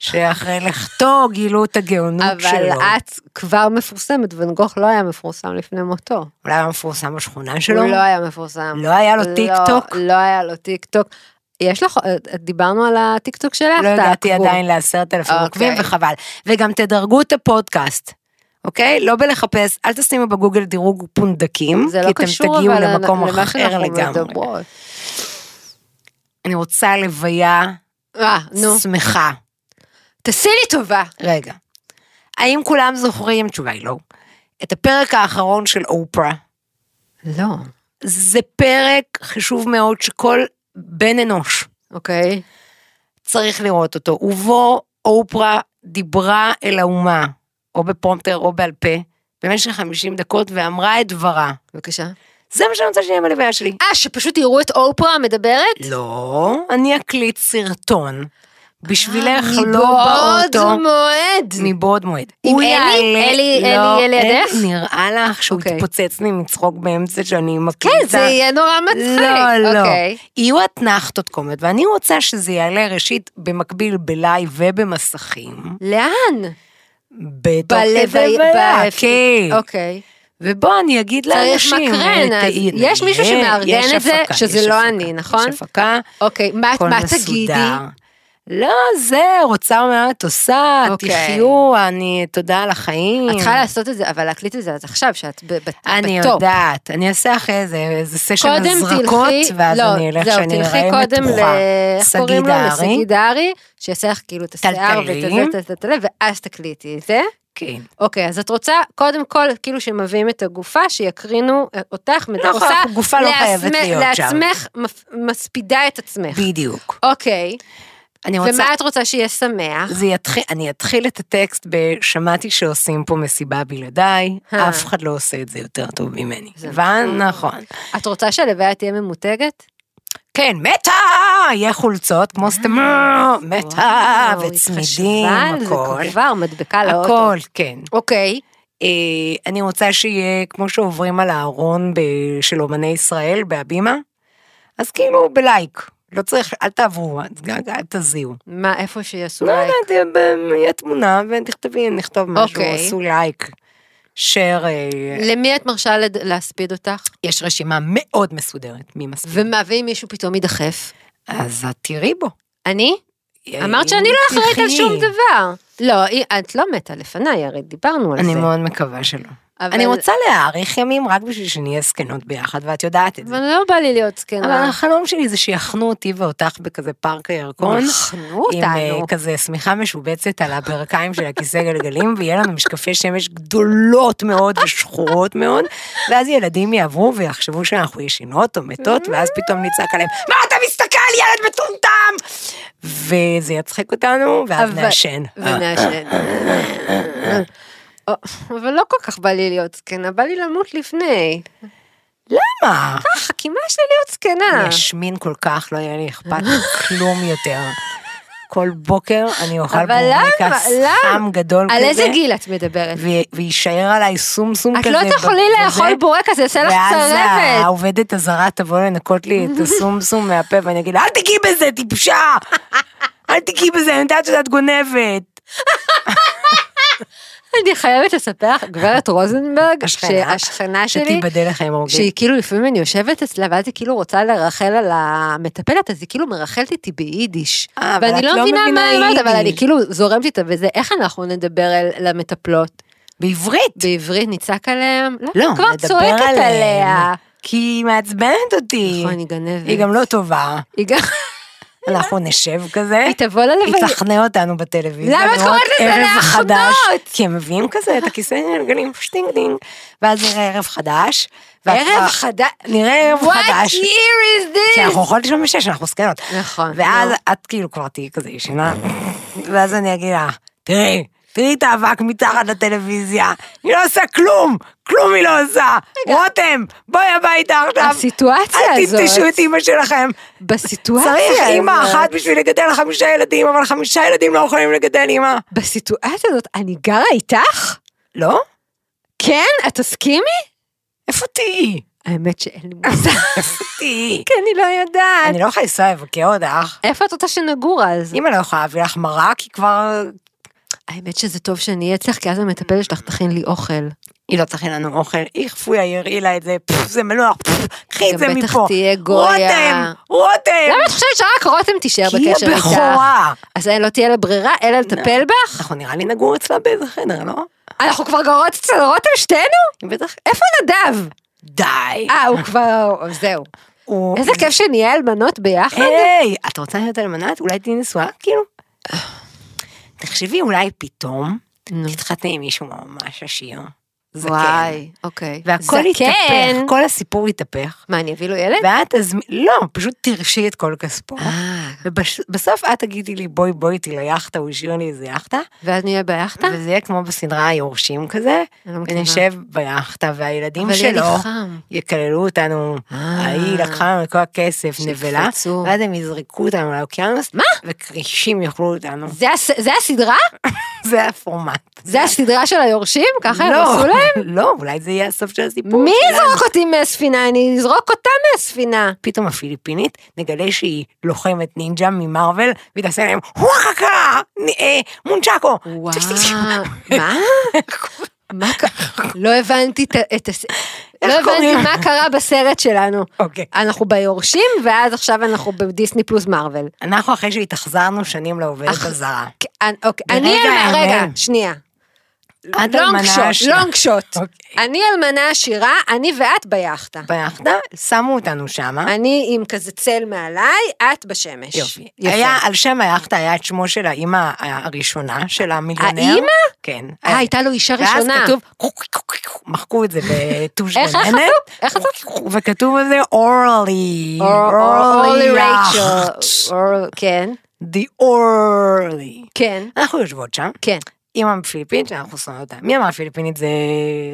Speaker 3: שאחרי לכתו גילו את הגאונות שלו.
Speaker 4: אבל את כבר מפורסמת, ואן גוך לא היה מפורסם לפני מותו.
Speaker 3: אולי היה מפורסם בשכונה שלו?
Speaker 4: הוא לא היה מפורסם.
Speaker 3: לא היה לו
Speaker 4: לא,
Speaker 3: טיק טוק?
Speaker 4: לא היה לו טיק טוק. יש לך, דיברנו על הטיק טוק שלך?
Speaker 3: לא הגעתי. עדיין לעשרת אלפים
Speaker 4: אוקיי.
Speaker 3: עוקבים וחבל. וגם תדרגו את הפודקאסט. אוקיי? לא בלחפש, אל תשימו בגוגל דירוג פונדקים,
Speaker 4: זה
Speaker 3: כי
Speaker 4: לא
Speaker 3: אתם תגיעו למקום אחר לגמרי.
Speaker 4: מדברות.
Speaker 3: אני רוצה לוויה
Speaker 4: אה,
Speaker 3: שמחה.
Speaker 4: תעשי לי טובה.
Speaker 3: רגע. האם כולם זוכרים, התשובה היא לא, את הפרק האחרון של אופרה?
Speaker 4: לא.
Speaker 3: זה פרק חשוב מאוד שכל בן אנוש
Speaker 4: אוקיי.
Speaker 3: צריך לראות אותו, ובו אופרה דיברה אל האומה, או בפרומפטר או בעל פה, במשך 50 דקות ואמרה את דברה.
Speaker 4: בבקשה.
Speaker 3: זה מה שאני רוצה שיהיה בלוויה שלי.
Speaker 4: אה, שפשוט יראו את אופרה מדברת?
Speaker 3: לא, אני אקליט סרטון. בשבילך
Speaker 4: אה,
Speaker 3: לא באוטו.
Speaker 4: מבעוד מועד.
Speaker 3: מבעוד מועד.
Speaker 4: עם אלי?
Speaker 3: יעלה-
Speaker 4: אלי-
Speaker 3: לא,
Speaker 4: אלי לידך?
Speaker 3: אלי, נראה לך שהוא
Speaker 4: אוקיי.
Speaker 3: יתפוצץ לי מצחוק באמצע שאני מקליטה.
Speaker 4: כן, זה יהיה נורא מצחיק.
Speaker 3: לא, לא.
Speaker 4: אוקיי.
Speaker 3: יהיו אתנחתות קומיות, ואני רוצה שזה יעלה ראשית במקביל בלייב ובמסכים.
Speaker 4: לאן?
Speaker 3: בתוך
Speaker 4: בלוויה.
Speaker 3: כן.
Speaker 4: אוקיי.
Speaker 3: ובוא אני אגיד
Speaker 4: צריך
Speaker 3: לאנשים.
Speaker 4: מקרן,
Speaker 3: אה,
Speaker 4: אז יש מישהו
Speaker 3: יש
Speaker 4: שמארגן את זה, שזה לא אני, נכון?
Speaker 3: יש הפקה,
Speaker 4: אוקיי, מה. תגידי?
Speaker 3: לא, זה, רוצה אומרת עושה,
Speaker 4: אוקיי.
Speaker 3: תחיו, אני, תודה על החיים.
Speaker 4: את צריכה לעשות את זה, אבל להקליט את זה אז עכשיו, שאת ב- ב-
Speaker 3: אני
Speaker 4: בטופ.
Speaker 3: יודעת, אני אעשה אחרי זה איזה סשן הזרקות,
Speaker 4: תלכי,
Speaker 3: ואז
Speaker 4: לא,
Speaker 3: אני אלך
Speaker 4: זהו,
Speaker 3: שאני אראה
Speaker 4: קודם ל...
Speaker 3: מתוחה.
Speaker 4: איך קוראים לו?
Speaker 3: דהרי.
Speaker 4: לשגיא דהרי, שיעשה לך כאילו את השיער ואת. הזה, טלטלה, ואז תקליטי את זה.
Speaker 3: כן.
Speaker 4: אוקיי, אז את רוצה, קודם כל, כאילו שמביאים את הגופה, שיקרינו אותך,
Speaker 3: לא,
Speaker 4: עושה
Speaker 3: גופה לא חייבת להיות שם.
Speaker 4: לעצמך, מספידה את עצמך.
Speaker 3: בדיוק.
Speaker 4: אוקיי,
Speaker 3: אני רוצה,
Speaker 4: ומה את רוצה שיהיה שמח?
Speaker 3: זה יתחיל, אני אתחיל את הטקסט בשמעתי שעושים פה מסיבה בלעדיי,
Speaker 4: אה.
Speaker 3: אף אחד לא עושה את זה יותר טוב ממני. הבנת? נכון.
Speaker 4: את רוצה שהלוויה תהיה ממותגת?
Speaker 3: כן, מתה! יהיה חולצות כמו סתמה, מתה,
Speaker 4: וואו, היא
Speaker 3: וצמידים,
Speaker 4: על זה
Speaker 3: הכל.
Speaker 4: כבר, מדבקה לאוטו.
Speaker 3: הכל, כן.
Speaker 4: אוקיי,
Speaker 3: אה, אני רוצה שיהיה כמו שעוברים על הארון של אומני ישראל בהבימה, אז כאילו בלייק. לא צריך, אל תעברו, אל- תזיעו.
Speaker 4: מה, איפה שיעשו
Speaker 3: לא
Speaker 4: לייק?
Speaker 3: יודעת, ב- יהיה תמונה ותכתבי, נכתוב משהו,
Speaker 4: אוקיי.
Speaker 3: עשו לייק. שר, אה,
Speaker 4: למי את מרשה להספיד אותך?
Speaker 3: יש רשימה מאוד מסודרת, מי מספיק.
Speaker 4: ומה, ואם מישהו פתאום יידחף?
Speaker 3: אז את תראי בו.
Speaker 4: אני?
Speaker 3: אה,
Speaker 4: אמרת שאני לא אחראית על שום דבר. לא, את לא מתה לפניי, הרי דיברנו על
Speaker 3: אני
Speaker 4: זה.
Speaker 3: מאוד מקווה שלא.
Speaker 4: אבל-
Speaker 3: אני רוצה להאריך ימים רק בשביל שנהיה זקנות ביחד, ואת יודעת את זה.
Speaker 4: אבל לא בא לי להיות
Speaker 3: אבל
Speaker 4: זקנה.
Speaker 3: החלום שלי זה שיחנו אותי ואותך בכזה פארק הירקון.
Speaker 4: יחנו
Speaker 3: עם אה,
Speaker 4: אותנו.
Speaker 3: כזה שמיכה משובצת על הברכיים של הכיסא גלגלים, ויהיה לנו משקפי שמש גדולות מאוד ושחורות מאוד, ואז ילדים יעברו ויחשבו שאנחנו ישנות או מתות, ואז פתאום נצעק עליהם, מה אתה מסתכל, ילד מטומטם? וזה יצחיק אותנו, ואז
Speaker 4: אבל-
Speaker 3: נעשן.
Speaker 4: ונעשן. *laughs* אבל לא כל כך בא לי להיות זקנה, בא לי למות לפני.
Speaker 3: למה?
Speaker 4: ככה, כי מה יש לי להיות זקנה?
Speaker 3: אני אשמין כל כך, לא יהיה לי אכפת כלום יותר. כל בוקר אני אוכל
Speaker 4: למה?
Speaker 3: חם גדול כזה.
Speaker 4: על איזה גיל את מדברת?
Speaker 3: ויישאר עליי סום סום
Speaker 4: את
Speaker 3: כזה.
Speaker 4: לא תוכלי לאכול בורקס, זה יעשה לך
Speaker 3: ואז
Speaker 4: צרבת.
Speaker 3: העובדת הזרה תבוא לנקות לי את הסום סום מהפה ואני אגיד לה, אל תיגעי בזה, טיפשה! אל תיגעי בזה, אני יודעת שאת גונבת. *laughs*
Speaker 4: אני חייבת לספר לך, גברת רוזנברג,
Speaker 3: השכנה?
Speaker 4: שהשכנה שלי,
Speaker 3: שתיבדל לחיים ארוכים.
Speaker 4: שהיא כאילו לפעמים אני יושבת אצלה ואז היא כאילו רוצה לרחל על המטפלת אז היא כאילו מרחלת איתי ביידיש.
Speaker 3: אה,
Speaker 4: ואני לא
Speaker 3: לא
Speaker 4: מבינה מה היא אומרת אבל אני. כאילו זורמת איתה וזה איך אנחנו נדבר למטפלות
Speaker 3: בעברית.
Speaker 4: בעברית נצעק עליהם לא,
Speaker 3: לא,
Speaker 4: את כבר
Speaker 3: נדבר
Speaker 4: צועקת
Speaker 3: עליהם.
Speaker 4: עליה.
Speaker 3: כי היא מעצבנת אותי.
Speaker 4: נכון היא גנבת.
Speaker 3: היא גם לא טובה.
Speaker 4: היא גם
Speaker 3: אנחנו נשב כזה.
Speaker 4: היא תבוא ללוויה.
Speaker 3: היא תכנה אותנו בטלוויזיה.
Speaker 4: למה את קוראת לזה?
Speaker 3: חדש. כי הם מביאים כזה את הכיסא גלגלים, שטינג דינג. ואז נראה ערב חדש.
Speaker 4: ערב חדש.
Speaker 3: נראה ערב
Speaker 4: What
Speaker 3: חדש.
Speaker 4: year is
Speaker 3: כי
Speaker 4: this?
Speaker 3: אנחנו יכולות לישון בשש, אנחנו זקנות.
Speaker 4: נכון,
Speaker 3: ואז
Speaker 4: נו.
Speaker 3: את כאילו כבר תהיי כזה ישנה, ואז אני אגיד לה, תראי, תראי את האבק מתחת לטלוויזיה, היא לא עושה כלום, כלום היא לא עושה. רותם, בואי הביתה עכשיו.
Speaker 4: הסיטואציה
Speaker 3: אל
Speaker 4: הזאת.
Speaker 3: תנטשו את אימא שלכם.
Speaker 4: בסיטואציה
Speaker 3: צריך אימא
Speaker 4: הזאת.
Speaker 3: אחת בשביל לגדל חמישה ילדים, אבל חמישה ילדים לא יכולים לגדל אימא.
Speaker 4: בסיטואציה הזאת אני גרה איתך?
Speaker 3: לא?
Speaker 4: כן? את תסכימי?
Speaker 3: איפה תהיי?
Speaker 4: האמת שאין לי מושג. *laughs*
Speaker 3: איפה תהיי?
Speaker 4: כי אני לא יודעת.
Speaker 3: אני לא יכולה לנסוע לבקר אותך.
Speaker 4: איפה את רוצה שנגור אז?
Speaker 3: אמא לא יכולה להביא לך מרק, היא כבר...
Speaker 4: האמת שזה טוב שאני אהיה אצלך, כי אז המטפלת שלך תכין לי אוכל.
Speaker 3: היא לא תכין לנו אוכל, איך פויה יראי לה את זה, פפ, זה מלוח, פפ, קחי את
Speaker 4: גם
Speaker 3: זה
Speaker 4: בטח
Speaker 3: מפה.
Speaker 4: תהיה גויה.
Speaker 3: רותם, רותם,
Speaker 4: למה את חושבת שרק רותם תישאר
Speaker 3: כי היא
Speaker 4: בקשר איתך?
Speaker 3: הבכורה.
Speaker 4: אז לא תהיה לה ברירה אלא לטפל בך?
Speaker 3: אנחנו נראה לי נגור אצלה באיזה חדר, לא?
Speaker 4: אנחנו כבר גרות אצל רותם שתינו?
Speaker 3: היא בטח...
Speaker 4: איפה נדב?
Speaker 3: די.
Speaker 4: אה, הוא כבר... זהו. איזה כיף שנהיה אלמנות ביחד.
Speaker 3: היי, את רוצה להיות אלמנת? אולי תהיי נשואה? כאילו. תחשבי, אולי פתאום. תתחתני עם מישהו ממש עשיר. זקן.
Speaker 4: וואי, אוקיי.
Speaker 3: והכל
Speaker 4: זקן?
Speaker 3: התהפך, כל הסיפור התהפך.
Speaker 4: מה, אני אביא לו ילד?
Speaker 3: ואת תזמין, לא, פשוט תרשי את כל כספו.
Speaker 4: אה,
Speaker 3: ובסוף את תגידי לי, בואי בואי איתי ליאכטה, הוא השאיר לי איזה יאכטה,
Speaker 4: ואז נהיה ביאכטה?
Speaker 3: וזה יהיה כמו בסדרה היורשים כזה,
Speaker 4: אני לא.
Speaker 3: ונשב ביאכטה, והילדים שלו. יקללו אותנו,
Speaker 4: אה.
Speaker 3: ההיא לקחה לנו את כל הכסף, נבלה. ואז הם יזרקו אותנו לאוקיינוס,
Speaker 4: מה?
Speaker 3: וכרישים יאכלו אותנו.
Speaker 4: זה הס- זה הסדרה? *laughs*
Speaker 3: זה הפורמט.
Speaker 4: זה הסדרה של היורשים? ככה הם
Speaker 3: לא,
Speaker 4: עשו להם? *laughs*
Speaker 3: לא, אולי זה יהיה הסוף של הסיפור
Speaker 4: מי. יזרוק אותי מהספינה? אני אזרוק אותה מהספינה.
Speaker 3: פתאום הפיליפינית, נגלה שהיא לוחמת נינג'ה ממרוויל, והיא תעשה להם וואקקה, אה, מונצ'קו.
Speaker 4: וואו, מה? *laughs* מה קרה? לא הבנתי את הס... לא הבנתי? מה קרה בסרט שלנו.
Speaker 3: אוקיי.
Speaker 4: אנחנו ביורשים, ואז עכשיו אנחנו בדיסני פלוס מארוול.
Speaker 3: אנחנו אחרי שהתאכזרנו שנים לעובדת הזרה.
Speaker 4: אוקיי, אני רגע. שנייה.
Speaker 3: את אלמנה עשירה.
Speaker 4: לונג שוט.
Speaker 3: אוקיי.
Speaker 4: אני אלמנה עשירה, אני ואת ביאכטה.
Speaker 3: ביאכטה, שמו אותנו שמה.
Speaker 4: אני עם כזה צל מעליי, את בשמש.
Speaker 3: יופי.
Speaker 4: יפה.
Speaker 3: היה, על שם היאכטה היה את שמו של האימא הראשונה של המיליונר.
Speaker 4: האימא?
Speaker 3: כן.
Speaker 4: אה, הייתה לו אישה ראשונה.
Speaker 3: ואז כתוב, מחקו את זה בטוש
Speaker 4: איך
Speaker 3: גננת.
Speaker 4: איך
Speaker 3: וכתוב על זה אורלי.
Speaker 4: אורלי רייצ'ל. כן,
Speaker 3: The אורלי.
Speaker 4: כן,
Speaker 3: אנחנו יושבות שם,
Speaker 4: כן.
Speaker 3: אימא פיליפינית שאנחנו שונאות אותה. מי אמר פיליפינית זה...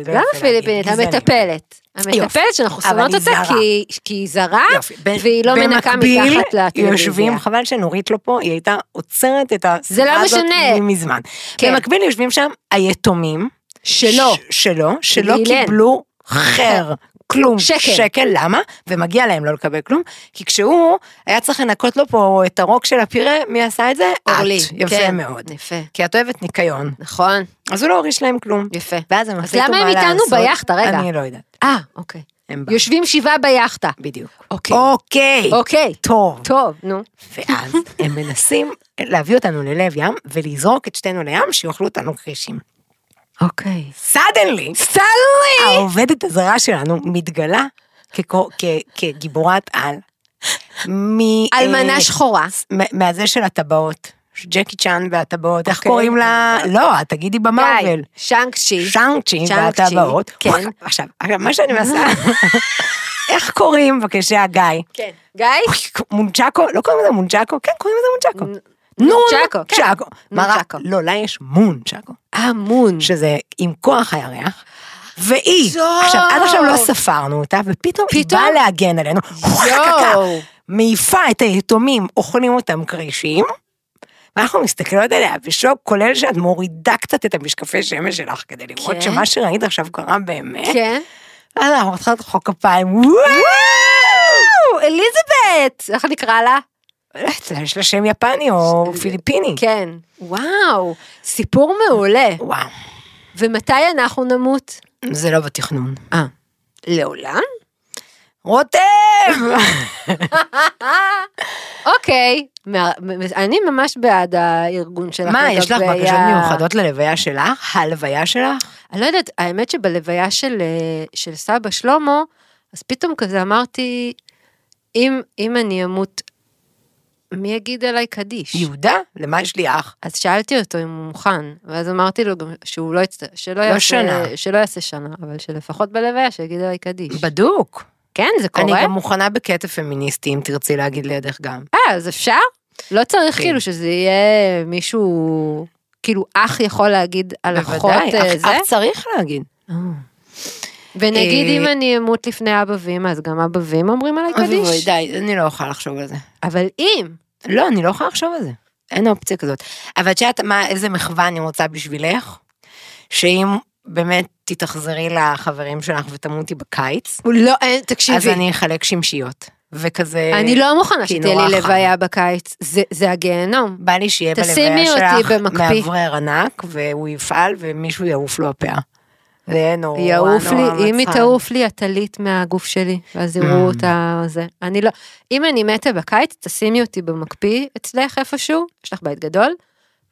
Speaker 3: לא להגיד, גזעני.
Speaker 4: המטפלת. המטפלת שאנחנו שונאות אותה. כי- היא זרה, והיא לא מנקה מתחת לטלוויזיה.
Speaker 3: יושבים, חבל שנורית לא פה, היא הייתה עוצרת את
Speaker 4: זה לא
Speaker 3: השיחה הזאת. מזמן.
Speaker 4: כן.
Speaker 3: במקביל יושבים שם היתומים.
Speaker 4: שלו.
Speaker 3: ש- שלו, שלא
Speaker 4: הלל.
Speaker 3: קיבלו חר. כלום,
Speaker 4: שקל.
Speaker 3: שקל, למה? ומגיע להם לא לקבל כלום, כי כשהוא היה צריך לנקות לו פה את הרוק של הפירה, מי עשה את זה?
Speaker 4: אורלי.
Speaker 3: את, יפה
Speaker 4: כן,
Speaker 3: מאוד.
Speaker 4: יפה.
Speaker 3: כי את אוהבת ניקיון,
Speaker 4: נכון,
Speaker 3: אז הוא לא הוריש להם כלום.
Speaker 4: יפה.
Speaker 3: ואז הם
Speaker 4: אז
Speaker 3: החליטו
Speaker 4: למה
Speaker 3: מה
Speaker 4: הם
Speaker 3: לעשות.
Speaker 4: איתנו ביאכטה? רגע.
Speaker 3: אני לא יודעת,
Speaker 4: אה, אוקיי.
Speaker 3: הם.
Speaker 4: יושבים שבעה ביאכטה.
Speaker 3: בדיוק.
Speaker 4: אוקיי.
Speaker 3: אוקיי.
Speaker 4: אוקיי.
Speaker 3: טוב.
Speaker 4: טוב, נו.
Speaker 3: ואז הם מנסים להביא אותנו ללב ים ולזרוק את שתינו לים שיאכלו אותנו כרישים.
Speaker 4: אוקיי.
Speaker 3: סדנלי,
Speaker 4: סטנלי!
Speaker 3: העובדת הזרה שלנו מתגלה כ- כגיבורת על. מ-
Speaker 4: אלמנה
Speaker 3: אה,
Speaker 4: שחורה.
Speaker 3: מהזה של הטבעות. ג'קי צ'אן והטבעות, איך
Speaker 4: אוקיי.
Speaker 3: קוראים לה? לא, תגידי במרוויל.
Speaker 4: שאנג צ'י.
Speaker 3: שאנג צ'י והטבעות.
Speaker 4: כן.
Speaker 3: עכשיו, מה שאני מנסה, *laughs* איך קוראים בבקשה גיא?
Speaker 4: כן. גיא?
Speaker 3: מונצ'קו? לא קוראים לזה מונצ'קו? כן, קוראים לזה מונצ'קו.
Speaker 4: נונצ'קו, כן.
Speaker 3: צ'קו. מה רע?
Speaker 4: נונצ'קו.
Speaker 3: לא, לה יש מונצ'קו.
Speaker 4: אה, מון.
Speaker 3: שזה עם כוח הירח. והיא. עכשיו עד עכשיו לא ספרנו אותה, ופתאום היא? באה להגן עלינו. מעיפה את היתומים, אוכלים אותם כרישים, ואנחנו מסתכלות עליה בשוק, כולל שאת מורידה קצת את המשקפי שמש שלך, כדי לראות
Speaker 4: כן.
Speaker 3: שמה שראית עכשיו קרה באמת.
Speaker 4: כן.
Speaker 3: ואז אנחנו מתחילות לחוק כפיים! וואו,
Speaker 4: אליזבת! איך נקרא לה?
Speaker 3: יש לה שם יפני או פיליפיני.
Speaker 4: כן. וואו, סיפור מעולה.
Speaker 3: וואו,
Speaker 4: ומתי אנחנו נמות?
Speaker 3: זה לא בתכנון.
Speaker 4: אה. לעולם?
Speaker 3: רותם! *laughs*
Speaker 4: אוקיי. אני ממש בעד הארגון שלך.
Speaker 3: מה, יש לך בקשות מיוחדות ללוויה שלך? הלוויה שלך?
Speaker 4: אני לא יודעת, האמת שבלוויה של, אה, של סבא שלמה, אז פתאום כזה אמרתי, אם, אם אני אמות, מי יגיד עליי קדיש?
Speaker 3: יהודה? למה יש לי אח?
Speaker 4: אז שאלתי אותו אם הוא מוכן, ואז אמרתי לו גם שהוא לא יצטרך, שלא
Speaker 3: לא
Speaker 4: יעשה. שלא יעשה שנה, אבל שלפחות בלוויה שיגיד עליי קדיש.
Speaker 3: בדוק.
Speaker 4: כן, זה
Speaker 3: אני
Speaker 4: קורה?
Speaker 3: גם מוכנה בקטע פמיניסטי, אם תרצי להגיד לידך גם.
Speaker 4: אה, אז אפשר? לא צריך
Speaker 3: כן.
Speaker 4: כאילו שזה יהיה מישהו, כאילו אח יכול להגיד על אחות
Speaker 3: בוודאי,
Speaker 4: אה,
Speaker 3: אח-
Speaker 4: זה?
Speaker 3: אח צריך להגיד.
Speaker 4: ונגיד
Speaker 3: אה,
Speaker 4: אם אני אמות לפני אבא ואמא, אז גם אבא ואמא אומרים עליי
Speaker 3: אוי
Speaker 4: קדיש?
Speaker 3: די, אני לא יכולה לחשוב על זה.
Speaker 4: אבל אם,
Speaker 3: לא, אני לא יכולה לחשוב על זה. אין אופציה כזאת. אבל את יודעת מה, איזה מחווה אני רוצה בשבילך? שאם באמת תתאכזרי לחברים שלך ותמותי בקיץ,
Speaker 4: לא, אין, תקשיבי,
Speaker 3: אז אני אחלק שמשיות. וכזה...
Speaker 4: אני לא מוכנה שתהיה לי. לוויה בקיץ, זה- זה הגיהנום.
Speaker 3: בא לי שיהיה בלוויה שלך. מאוורר ענק, והוא יפעל ומישהו יעוף לו הפאה. זה יהיה נורא
Speaker 4: יעוף לי, אם היא. תעוף לי הטלית מהגוף שלי, ואז יראו
Speaker 3: Mm.
Speaker 4: אותה, זה. אני לא, אם אני מתה בקיץ, תשימי אותי במקפיא אצלך איפשהו, יש לך בית גדול,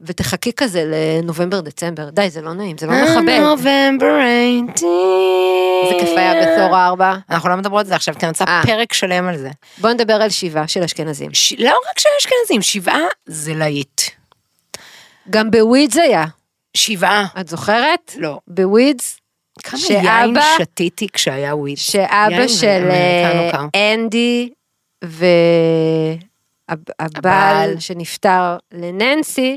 Speaker 4: ותחכי כזה לנובמבר דצמבר. די, זה לא נעים, זה לא מכבד.
Speaker 3: נובמבר 18.
Speaker 4: איזה כיף היה בתור ארבע.
Speaker 3: אנחנו לא מדברות על זה עכשיו, כי אני רוצה
Speaker 4: אה.
Speaker 3: פרק שלם על זה.
Speaker 4: בוא נדבר על שבעה של אשכנזים.
Speaker 3: ש- לא רק של אשכנזים, שבעה זה להיט.
Speaker 4: גם בווידס היה,
Speaker 3: שבעה,
Speaker 4: את זוכרת?
Speaker 3: לא.
Speaker 4: בווידס
Speaker 3: כמה
Speaker 4: שאבא-
Speaker 3: יין שתיתי כשהיה וויד.
Speaker 4: שאבא של. אה, אנדי והבעל
Speaker 3: הבעל.
Speaker 4: שנפטר לננסי,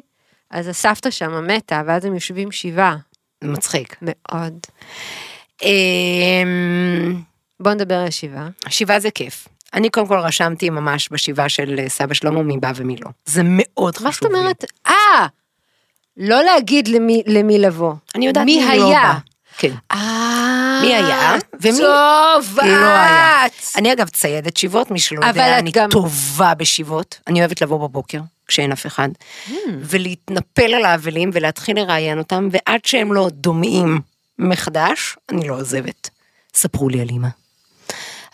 Speaker 4: אז הסבתא שם מתה, ואז הם יושבים שבעה.
Speaker 3: מצחיק.
Speaker 4: מאוד.
Speaker 3: אמ,
Speaker 4: בוא נדבר על שבעה.
Speaker 3: שבעה זה כיף. אני קודם כל רשמתי ממש בשבעה של אה, סבא שלמה מי בא ומי לא. זה מאוד חשוב
Speaker 4: מה. זאת אומרת? אה! לא להגיד למי, למי לבוא.
Speaker 3: אני יודעת
Speaker 4: מי
Speaker 3: מי לא
Speaker 4: היה.
Speaker 3: בא. כן.
Speaker 4: אה,
Speaker 3: מי היה ומי
Speaker 4: טוב,
Speaker 3: לא היה.
Speaker 4: את.
Speaker 3: אני אגב ציידת שיבות, מי שלא
Speaker 4: אבל
Speaker 3: יודע,
Speaker 4: את
Speaker 3: אני
Speaker 4: גם-
Speaker 3: טובה בשיבות. אני אוהבת לבוא בבוקר, כשאין אף אחד,
Speaker 4: Hmm.
Speaker 3: ולהתנפל על האבלים ולהתחיל לראיין אותם, ועד שהם לא דומעים מחדש, אני לא עוזבת. ספרו לי על אימא.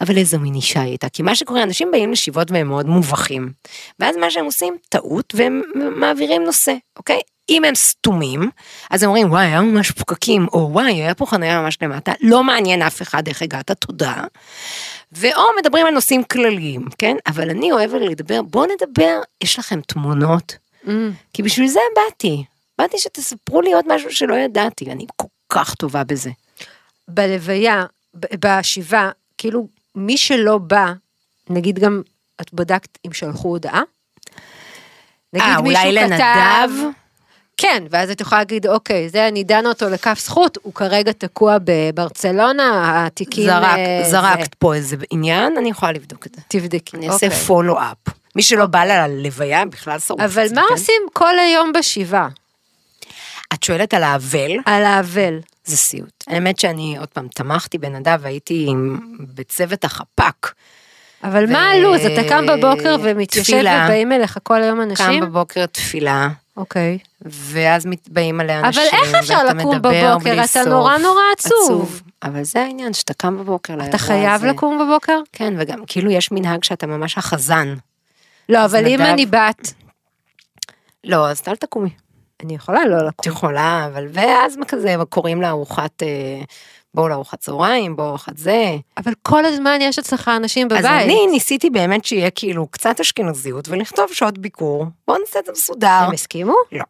Speaker 3: אבל איזו מין אישה היא הייתה, כי מה שקורה, אנשים באים לשיבות והם מאוד מובכים, ואז מה שהם עושים, טעות, והם מעבירים נושא, אוקיי? אם הם סתומים, אז הם אומרים, וואי, היה ממש פקקים, או וואי, היה פה חניה ממש למטה, לא מעניין אף אחד איך הגעת, תודה. ואו מדברים על נושאים כלליים, כן? אבל אני אוהבת לדבר, בואו נדבר, יש לכם תמונות?
Speaker 4: Mm.
Speaker 3: כי בשביל זה באתי. באתי שתספרו לי עוד משהו שלא ידעתי, אני כל כך טובה בזה.
Speaker 4: בלוויה, בשבעה, כאילו, מי שלא בא, נגיד גם, את בדקת אם שלחו הודעה? נגיד
Speaker 3: אה,
Speaker 4: מישהו
Speaker 3: אולי
Speaker 4: כתב-
Speaker 3: לנדב?
Speaker 4: כן, ואז את יכולה להגיד, אוקיי, זה אני דנה אותו לכף זכות, הוא כרגע תקוע בברצלונה, התיקים...
Speaker 3: זרק,
Speaker 4: אה,
Speaker 3: זרקת
Speaker 4: זה.
Speaker 3: פה איזה עניין, אני יכולה לבדוק את זה.
Speaker 4: תבדקי.
Speaker 3: אני אעשה
Speaker 4: אוקיי.
Speaker 3: פולו-אפ. מי שלא בא ללוויה בכלל שרוף.
Speaker 4: אבל מה
Speaker 3: כן?
Speaker 4: עושים כל היום בשבעה?
Speaker 3: את שואלת על האבל?
Speaker 4: על האבל.
Speaker 3: זה סיוט. האמת שאני עוד פעם תמכתי בנדב והייתי עם- בצוות החפ"ק.
Speaker 4: אבל
Speaker 3: ו-
Speaker 4: מה הלו"ז? אתה קם בבוקר ומתיישב
Speaker 3: תפילה.
Speaker 4: ובאים אליך כל היום
Speaker 3: קם
Speaker 4: אנשים?
Speaker 3: בבוקר תפילה,
Speaker 4: אוקיי.
Speaker 3: ואז באים עליה
Speaker 4: אבל
Speaker 3: אנשים,
Speaker 4: איך אפשר לקום בבוקר? אתה
Speaker 3: סוף.
Speaker 4: נורא נורא עצוב.
Speaker 3: אבל זה העניין, שאתה קם בבוקר לאירוע
Speaker 4: אתה
Speaker 3: הזה.
Speaker 4: חייב לקום בבוקר?
Speaker 3: כן, וגם כאילו יש מנהג שאתה ממש החזן.
Speaker 4: לא, אבל אם
Speaker 3: נדב-
Speaker 4: אני בת,
Speaker 3: לא, אז אל תקומי.
Speaker 4: אני יכולה לא
Speaker 3: את
Speaker 4: לקום.
Speaker 3: יכולה, אבל ואז מה כזה, קוראים לארוחת, אה, בואו לארוחת צהריים, בואו לארוחת זה.
Speaker 4: אבל כל הזמן יש אצלך אנשים בבית.
Speaker 3: אז אני ניסיתי באמת שיהיה כאילו קצת אשכנזיות ולכתוב שעות ביקור, בואו נעשה את זה מסודר.
Speaker 4: הם הסכימו?
Speaker 3: לא.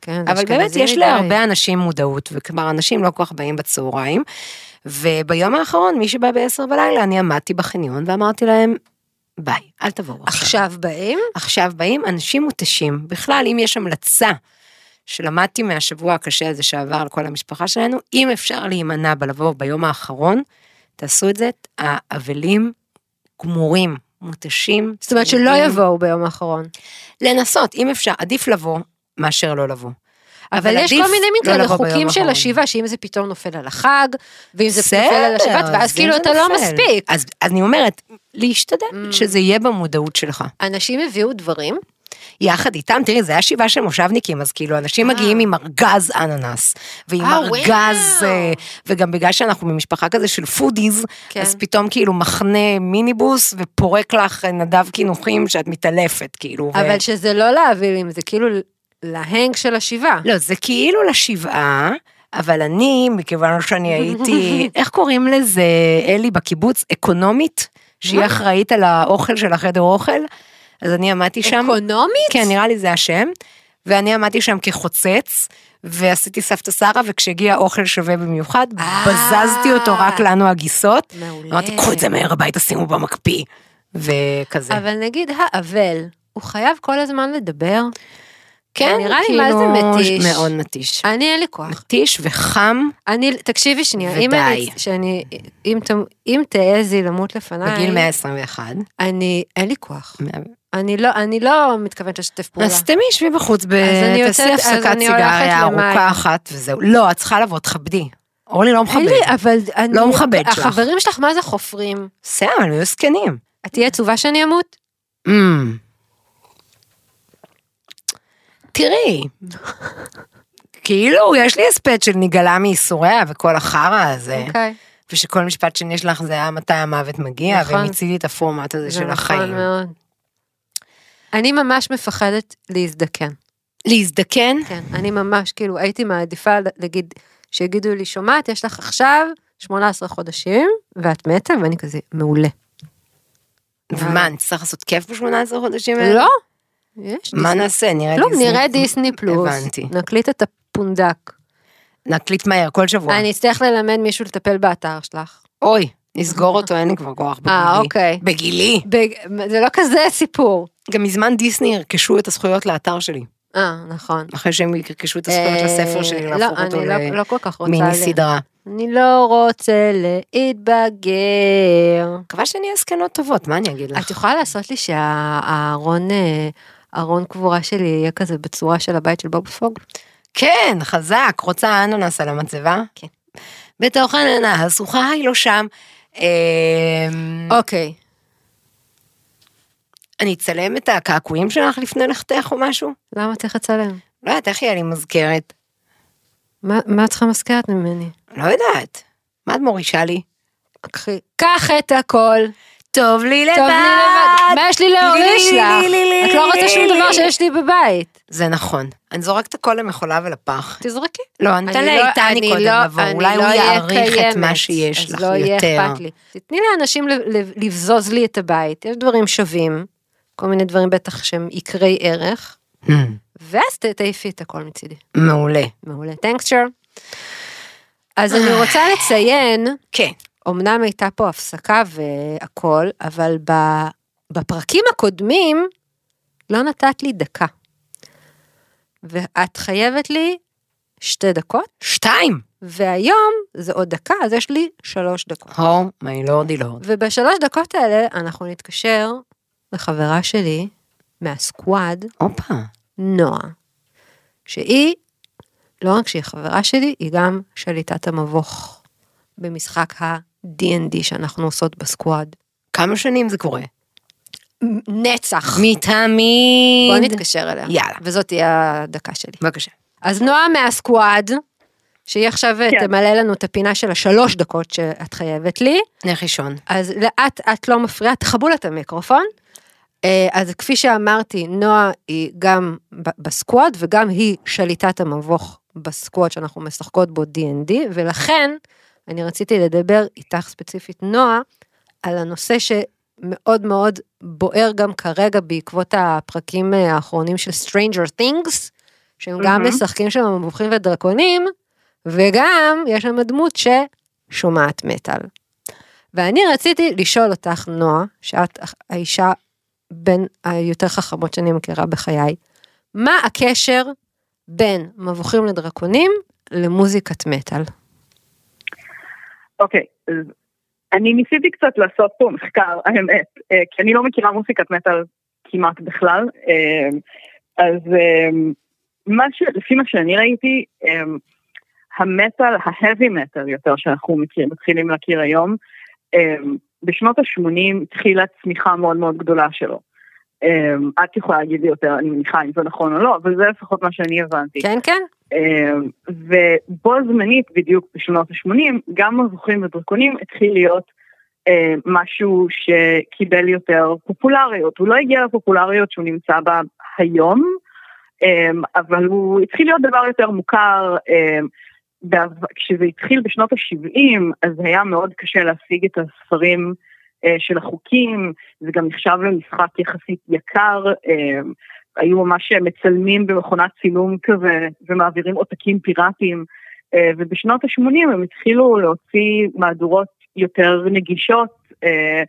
Speaker 4: כן,
Speaker 3: אבל באמת יש. להרבה אנשים מודעות, וכבר אנשים לא כל כך באים בצהריים. וביום האחרון, מי שבא ב-10 בלילה, אני עמדתי בחניון ואמרתי להם, ביי, אל תבואו עכשיו.
Speaker 4: עכשיו באים?
Speaker 3: עכשיו באים אנשים מותשים. בכלל, אם יש המלצה שלמדתי מהשבוע הקשה הזה שעבר על כל המשפחה שלנו, אם אפשר להימנע בלבוא ביום האחרון, תעשו את זה, האבלים גמורים, מותשים.
Speaker 4: זאת אומרת שלא. יבואו ביום האחרון.
Speaker 3: לנסות, אם אפשר, עדיף לבוא מאשר לא לבוא.
Speaker 4: אבל יש
Speaker 3: עדיף
Speaker 4: כל מיני מין
Speaker 3: לא
Speaker 4: כאלה
Speaker 3: לבוא ביום
Speaker 4: חוקים של. השיבה, שאם זה פתאום נופל על החג, ואם זה נופל על השבת, ואז
Speaker 3: אז
Speaker 4: כאילו אתה לא
Speaker 3: נופל.
Speaker 4: מספיק.
Speaker 3: אז, אז אני אומרת, להשתדל,
Speaker 4: Mm.
Speaker 3: שזה יהיה במודעות שלך.
Speaker 4: אנשים הביאו דברים,
Speaker 3: יחד איתם, תראי, זה היה שבעה של מושבניקים, אז כאילו, אנשים
Speaker 4: אה.
Speaker 3: מגיעים עם ארגז אננס, ועם
Speaker 4: אה,
Speaker 3: ארגז. אה, וגם בגלל שאנחנו ממשפחה כזה של foodies,
Speaker 4: כן.
Speaker 3: אז פתאום כאילו חונה מיניבוס, ופורק לך נדב קינוחים שאת מתעלפת, כאילו. ו-
Speaker 4: אבל שזה לא להביא, זה כאילו ל hang של השבעה.
Speaker 3: לא, זה כאילו לשבעה, אבל אני, מכיוון שאני הייתי, *laughs* איך קוראים לזה, אלי, בקיבוץ, אקונומית, שהיא? אחראית על האוכל של החדר אוכל, אז אני עמדתי שם.
Speaker 4: אקונומית?
Speaker 3: כן, נראה לי זה השם. ואני עמדתי שם כחוצץ, ועשיתי סבתא שרה, וכשהגיע אוכל שווה במיוחד,
Speaker 4: אה.
Speaker 3: בזזתי אותו רק לנו הגיסות.
Speaker 4: מעולה.
Speaker 3: אמרתי, קחו את זה מהר הביתה, שימו במקפיא. וכזה.
Speaker 4: אבל נגיד האבל, הוא חייב כל הזמן לדבר?
Speaker 3: כן,
Speaker 4: נראה לי מה זה מתיש.
Speaker 3: מאוד מתיש.
Speaker 4: אני אין לי כוח.
Speaker 3: מתיש וחם
Speaker 4: אני, תקשיבי שנייה, אם. אני, שאני, אם, ת- אם תעזי למות לפניי,
Speaker 3: בגיל 121.
Speaker 4: אני, אין לי כוח. אני לא, אני לא מתכוונת לשתף פעולה.
Speaker 3: אז תמי שבי בחוץ, תעשי הפסקת סיגריה. ארוכה אחת וזהו. לא, את צריכה לבוא, תכבדי. אורלי לא
Speaker 4: אין
Speaker 3: מכבד.
Speaker 4: לי, אבל אני...
Speaker 3: לא מכבד שלך.
Speaker 4: החברים שלך, מה זה חופרים?
Speaker 3: בסדר, הם היו זקנים.
Speaker 4: את תהיה עצובה שאני אמות?
Speaker 3: תראי, כאילו יש לי הספד של נגלה מייסוריה וכל החרא הזה,
Speaker 4: אוקיי.
Speaker 3: ושכל משפט שני יש לך זה היה מתי המוות מגיע,
Speaker 4: נכון.
Speaker 3: ומיציתי את הפורמט הזה
Speaker 4: זה
Speaker 3: של
Speaker 4: נכון
Speaker 3: החיים.
Speaker 4: מאוד. אני ממש מפחדת להזדקן.
Speaker 3: להזדקן?
Speaker 4: כן, אני ממש, כאילו, הייתי מעדיפה להגיד, שיגידו לי, שומעת, יש לך עכשיו 18 חודשים, ואת מתה, ואני כזה, מעולה.
Speaker 3: ומה, אני צריך לעשות כיף ב-18 חודשים האלה?
Speaker 4: לא? יש
Speaker 3: מה
Speaker 4: דיסני.
Speaker 3: נעשה? נראה
Speaker 4: לא,
Speaker 3: דיסני?
Speaker 4: נראה דיסני פלוס.
Speaker 3: הבנתי.
Speaker 4: נקליט את הפונדק.
Speaker 3: נקליט מהר, כל שבוע.
Speaker 4: אני אצטרך ללמד מישהו לטפל באתר שלך.
Speaker 3: אוי, נסגור אותו, אין לי כבר כוח בגילי.
Speaker 4: אה, אוקיי.
Speaker 3: בגילי.
Speaker 4: בג- זה לא כזה סיפור.
Speaker 3: גם מזמן דיסני ירכשו את הזכויות לאתר שלי.
Speaker 4: אה, נכון.
Speaker 3: אחרי שהם ירכשו את הזכויות לספר שלי,
Speaker 4: אה,
Speaker 3: להפוך
Speaker 4: לא,
Speaker 3: אותו
Speaker 4: לא- לא כל כך רוצה...
Speaker 3: למיני
Speaker 4: ל-
Speaker 3: סדרה.
Speaker 4: אני לא רוצה להתבגר.
Speaker 3: מקווה שנהיה זקנות טובות, מה אני אגיד
Speaker 4: את
Speaker 3: לך?
Speaker 4: יכולה לעשות לי שהארון, אה, ארון קבורה שלי יהיה כזה בצורה של הבית של בוב פוג?
Speaker 3: כן, חזק, רוצה אננס על המצבה?
Speaker 4: כן.
Speaker 3: בתוך אננס, הוא חי לו שם. אמ,
Speaker 4: אוקיי.
Speaker 3: אני אצלם את הקעקועים שלך לפני לכתך או משהו?
Speaker 4: למה צריך לצלם?
Speaker 3: לא יודעת, איך יהיה לי מזכרת?
Speaker 4: מה את צריכה מזכרת ממני?
Speaker 3: לא יודעת. מה את מורישה לי?
Speaker 4: קחי- קח את הכל.
Speaker 3: טוב לי לבד.
Speaker 4: מה יש לי להוריש לך? את לא רוצה שום. דבר שיש לי בבית.
Speaker 3: זה נכון. אני זורקת הכל למכולה ולפח.
Speaker 4: תזרקי.
Speaker 3: לא, אני אתן
Speaker 4: לא-
Speaker 3: לאיתני קודם
Speaker 4: לא-
Speaker 3: לבוא, אולי
Speaker 4: לא
Speaker 3: הוא יעריך את מה שיש לך
Speaker 4: לא
Speaker 3: יותר.
Speaker 4: תתני לאנשים לבזוז לי את הבית, יש דברים שווים, כל מיני דברים בטח שהם יקרי ערך,
Speaker 3: Hmm,
Speaker 4: ואז תעיפי את הכל מצידי.
Speaker 3: מעולה.
Speaker 4: מעולה. טנקסטר. אז אני רוצה לציין,
Speaker 3: כן.
Speaker 4: אמנם הייתה פה הפסקה והכל, אבל בפרקים הקודמים לא נתת לי דקה. ואת חייבת לי שתי דקות,
Speaker 3: שתיים.
Speaker 4: והיום זה עוד דקה, אז יש לי שלוש דקות.
Speaker 3: הו, my lordy lord.
Speaker 4: ובשלוש דקות האלה אנחנו נתקשר לחברה שלי מהסקוואד,
Speaker 3: הופה.
Speaker 4: נועה, שהיא, לא רק שהיא חברה שלי, היא גם שליטת המבוך במשחק ה-D&D שאנחנו עושות בסקוואד.
Speaker 3: כמה שנים זה קורה?
Speaker 4: נצח.
Speaker 3: מתמיד.
Speaker 4: בוא נתקשר אליה.
Speaker 3: יאללה.
Speaker 4: וזאת תהיה הדקה שלי.
Speaker 3: בבקשה.
Speaker 4: אז נועה מהסקוואד, שהיא עכשיו
Speaker 5: כן.
Speaker 4: תמלא לנו את הפינה של השלוש דקות שאת חייבת לי.
Speaker 3: לך ראשון.
Speaker 4: אז לאט את לא מפריעה, תכבו לה את המיקרופון. אה, אז כפי שאמרתי, נועה היא גם בסקוואד וגם היא שליטת המבוך בסקוואד שאנחנו משחקות בו D&D, ולכן אני רציתי לדבר איתך ספציפית, נועה, על הנושא שמאוד מאוד בוער גם כרגע בעקבות הפרקים אה, האחרונים של Stranger Things, שהם גם
Speaker 5: מהמם.
Speaker 4: משחקים שם מבוכים ודרקונים, וגם יש שם דמות ששומעת מטאל. ואני רציתי לשאול אותך, נועה, שאת האישה בין היותר חכמות שאני מכירה בחיי, מה הקשר בין מבוכים לדרקונים למוזיקת מטאל?
Speaker 5: אוקיי, אני ניסיתי קצת לעשות פה מחקר, *laughs* האמת, אה, כי אני לא מכירה מוסיקת מטאל כמעט בכלל, אה, אז אה, מה ש... לפי מה שאני ראיתי, המטאל, ההאבי מטאל יותר שאנחנו מכיר, מתחילים להכיר היום, בשנות ה-80 התחילה צמיחה מאוד מאוד גדולה שלו. אה, את יכולה להגיד לי יותר, אני מניחה אם זה נכון או לא, אבל זה לפחות מה שאני הבנתי.
Speaker 4: כן, כן?
Speaker 5: אה, ובו זמנית בדיוק בשנות ה-80 גם מבוכים ודרקונים התחיל להיות אה, משהו שקיבל יותר פופולריות. הוא לא הגיע לפופולריות שהוא נמצא בה היום, אבל הוא התחיל להיות דבר יותר מוכר. כשזה התחיל בשנות ה-70 אז היה מאוד קשה להשיג את הספרים של החוקים, זה גם נחשב למשחק יחסית יקר. אה, היו ממש מצלמים במכונת צילום כזה ומעבירים עותקים פיראטיים אה, ובשנות ה-80 הם התחילו להוציא מהדורות יותר נגישות אה,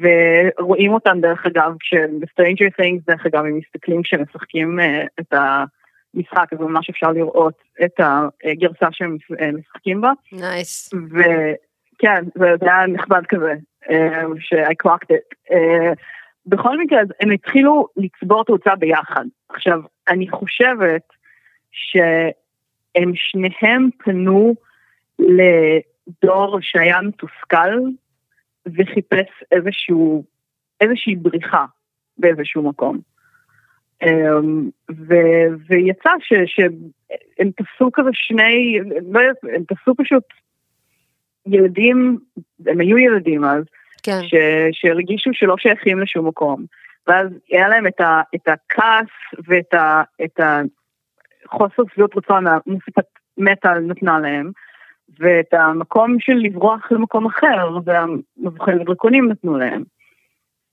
Speaker 5: ורואים אותן דרך אגב כשב-Stranger Things דרך אגב הם מסתכלים כשמשחקים אה, את המשחק אז ממש אפשר לראות את הגרסה שהם אה, משחקים בה
Speaker 4: נייס.
Speaker 5: וכן זה זה היה נכבד כזה אה, ש-I clocked it. אה, בכל מקרה אז הם התחילו לצבור תאוצה ביחד. עכשיו אני חושבת שהם שניהם פנו לדור שהיה מתוסכל וחיפש איזשהו, איזושהי בריחה באיזשהו מקום. אמ, ו- ויצא שהם תפסו כזה שני, לא יודעת, הם תפסו פשוט ילדים, הם היו ילדים אז,
Speaker 4: כן.
Speaker 5: ש, שהרגישו שלא שייכים לשום מקום. ואז היה להם את, ה, את הכעס ואת ה, את החוסר שביעות רצון המוסיקת מטאל נתנה להם, ואת המקום של לברוח למקום אחר, והמבוכים ודרקונים נתנו להם.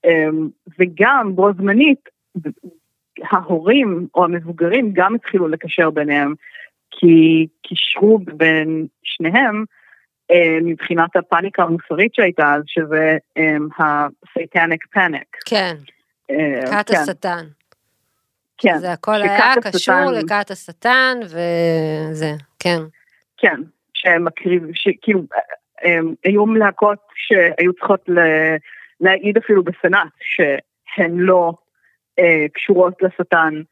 Speaker 5: אמ, וגם בו זמנית, ההורים או המבוגרים גם התחילו לקשר ביניהם, כי קישרו בין שניהם מבחינת הפאניקה המוסרית שהייתה אז, שזה ה-satanic panic.
Speaker 4: כן,
Speaker 5: אה,
Speaker 4: כת
Speaker 5: כן,
Speaker 4: השטן.
Speaker 5: כן,
Speaker 4: זה הכל היה קשור לכת השטן, וזה, כן.
Speaker 5: כן, שמקריב, שכאילו, אה, היו להקות שהיו צריכות להעיד אפילו בסנאט שהן לא אה, קשורות לשטן.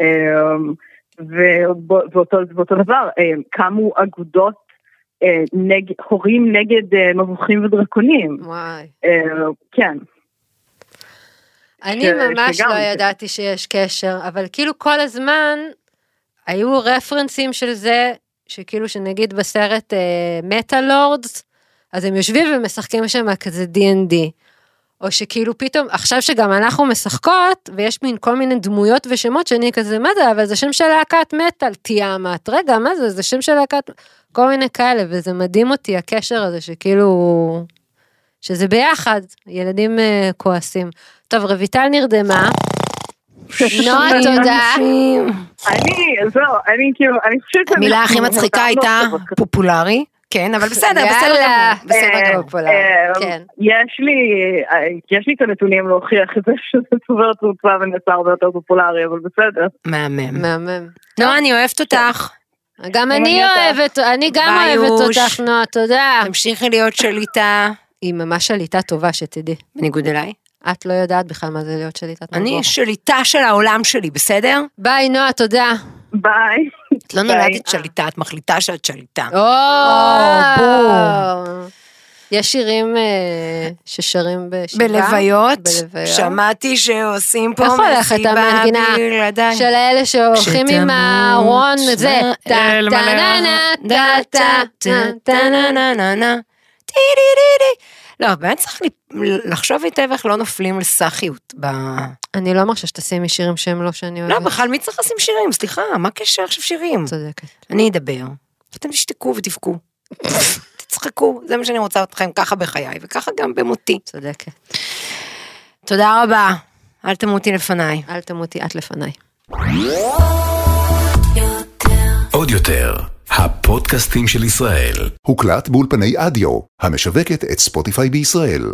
Speaker 5: אה, ואותו דבר, אה, קמו אגודות, אה, נג, הורים נגד אה, מבוכים ודרקונים.
Speaker 4: וואי.
Speaker 5: אה, כן,
Speaker 4: אני
Speaker 5: ש-
Speaker 4: ממש
Speaker 5: שגם-
Speaker 4: לא ידעתי שיש קשר, אבל כאילו כל הזמן היו רפרנסים של זה, שכאילו שנגיד בסרט מטה לורדס, אז הם יושבים ומשחקים שם כזה D&D. או שכאילו פתאום, עכשיו שגם אנחנו משחקות, ויש מין כל מיני דמויות ושמות שאני כזה, מה זה, אבל זה שם של להקת מטאל, תיאמת, רגע, מה זה, זה שם של להקת, כל מיני כאלה, וזה מדהים אותי הקשר הזה, שכאילו, שזה ביחד, ילדים אה, כועסים. טוב, רויטל נרדמה. נועה, *laughs* תודה.
Speaker 5: אני, זהו, אני כאילו, אני חושבת שאני...
Speaker 3: המילה הכי מצחיקה הייתה פופולרי, כן, אבל בסדר, בסדר גמור, בסדר
Speaker 5: אה,
Speaker 3: גמור.
Speaker 4: פופולרי,
Speaker 5: אה,
Speaker 4: כן.
Speaker 5: יש לי, יש לי את הנתונים להוכיח את זה *laughs* שזה צובר תאוצה ונעשה הרבה יותר פופולרי, אבל בסדר.
Speaker 3: מהמם.
Speaker 4: מהמם.
Speaker 3: נועה, אני אוהבת אותך.
Speaker 4: גם אני. אוהבת, אני גם אוהבת. אותך, נועה, תודה.
Speaker 3: תמשיכי להיות שליטה,
Speaker 4: היא ממש שליטה טובה, שתדעי.
Speaker 3: בניגוד אליי.
Speaker 4: את לא יודעת בכלל מה זה להיות שליטת מבוא.
Speaker 3: אני שליטה של העולם שלי, בסדר?
Speaker 4: ביי, נועה, תודה.
Speaker 5: ביי.
Speaker 3: את לא. נולדת שליטה, את מחליטה שאת שליטה.
Speaker 4: או,
Speaker 3: בום.
Speaker 4: יש שירים אה, ששרים בשבעה?
Speaker 3: בלוויות,
Speaker 4: בלוויות.
Speaker 3: שמעתי שעושים פה
Speaker 4: איך הולכת
Speaker 3: מסיבה
Speaker 4: המנגינה
Speaker 3: בלעדיי.
Speaker 4: של האלה שהולכים עם הארון, זה, טה טה נה נה, טה טה טה טה נה נה.
Speaker 3: נה נה. טי די די די. לא, באמת צריך לחשוב היטב איך לא נופלים לסאחיות. ב...
Speaker 4: אני לא מרשה שתשימי שירים שהם לא שאני אוהבת.
Speaker 3: לא, בכלל מי צריך לשים שירים? סליחה, מה הקשר עכשיו שירים?
Speaker 4: צודקת.
Speaker 3: אני אדבר, ואתם תשתקו ותבכו. *laughs* תצחקו, זה מה שאני רוצה אתכם ככה בחיי, וככה גם במותי.
Speaker 4: צודקת.
Speaker 3: תודה רבה, אל תמותי לפניי.
Speaker 4: אל תמותי את לפניי.
Speaker 1: עוד יותר, הפודקאסטים של ישראל.
Speaker 6: הוקלט באולפני אדיו, המשווקת את ספוטיפיי בישראל.